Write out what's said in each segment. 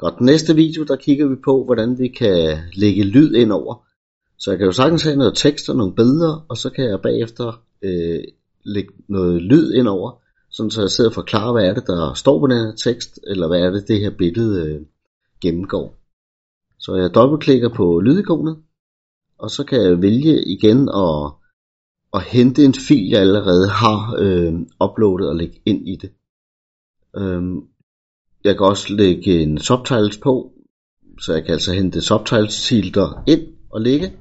Godt, næste video, der kigger vi på, hvordan vi kan lægge lyd ind over. Så jeg kan jo sagtens have noget tekst og nogle billeder, og så kan jeg bagefter øh, lægge noget lyd ind over, sådan så jeg sidder og forklarer, hvad er det, der står på den her tekst, eller hvad er det, det her billede øh, gennemgår. Så jeg dobbeltklikker på lydikonet, og så kan jeg vælge igen at, at hente en fil, jeg allerede har øh, uploadet og lægge ind i det. Øhm, jeg kan også lægge en subtitles på, så jeg kan altså hente subtitles filter ind og lægge.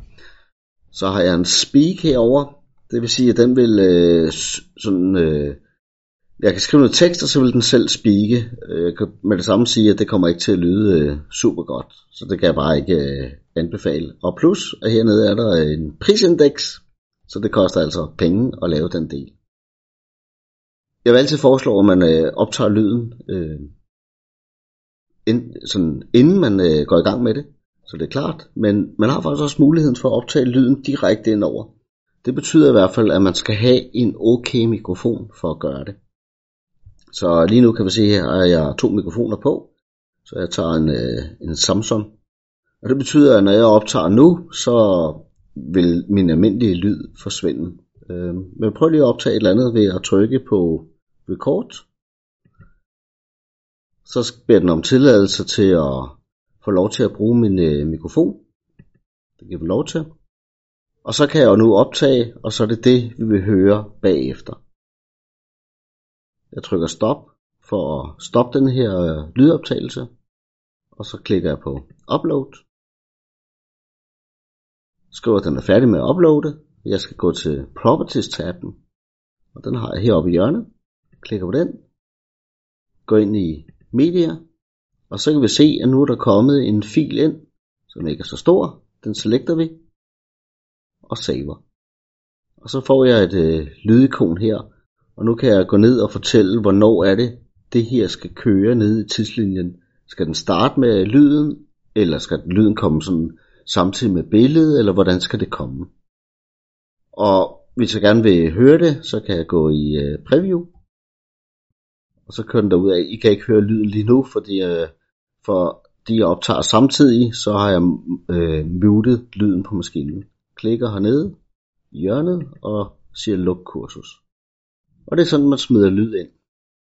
Så har jeg en speak herover, det vil sige, at den vil øh, sådan, øh, jeg kan skrive noget tekst, og så vil den selv speake. Øh, jeg kan med det samme sige, at det kommer ikke til at lyde øh, super godt, så det kan jeg bare ikke øh, anbefale. Og plus, at hernede er der en prisindeks, så det koster altså penge at lave den del. Jeg vil altid foreslå, at man øh, optager lyden, øh, ind, sådan, inden man øh, går i gang med det, så det er klart. Men man har faktisk også muligheden for at optage lyden direkte indover. Det betyder i hvert fald, at man skal have en okay mikrofon for at gøre det. Så lige nu kan vi se her, at jeg har to mikrofoner på. Så jeg tager en, øh, en Samsung. Og det betyder, at når jeg optager nu, så vil min almindelige lyd forsvinde. Øh, men prøv lige at optage et eller andet ved at trykke på record. Så beder den om tilladelse til at få lov til at bruge min øh, mikrofon. Det giver vi lov til. Og så kan jeg jo nu optage, og så er det det, vi vil høre bagefter. Jeg trykker stop for at stoppe den her øh, lydoptagelse. Og så klikker jeg på upload. Skriver at den er færdig med at uploade. Jeg skal gå til properties tabben. Og den har jeg heroppe i hjørnet. Klikker på den. Gå ind i media. Og så kan vi se, at nu er der kommet en fil ind, som ikke er så stor. Den selekter vi. Og saver. Og så får jeg et øh, lydikon her, og nu kan jeg gå ned og fortælle, hvornår er det, det her skal køre ned i tidslinjen. Skal den starte med lyden, eller skal lyden komme sådan samtidig med billedet, eller hvordan skal det komme? Og hvis jeg gerne vil høre det, så kan jeg gå i øh, preview. Og så kører den derud af. I kan ikke høre lyden lige nu, fordi øh, for de jeg optager samtidig, så har jeg øh, muted lyden på maskinen. Klikker hernede i hjørnet og siger luk kursus. Og det er sådan, man smider lyd ind.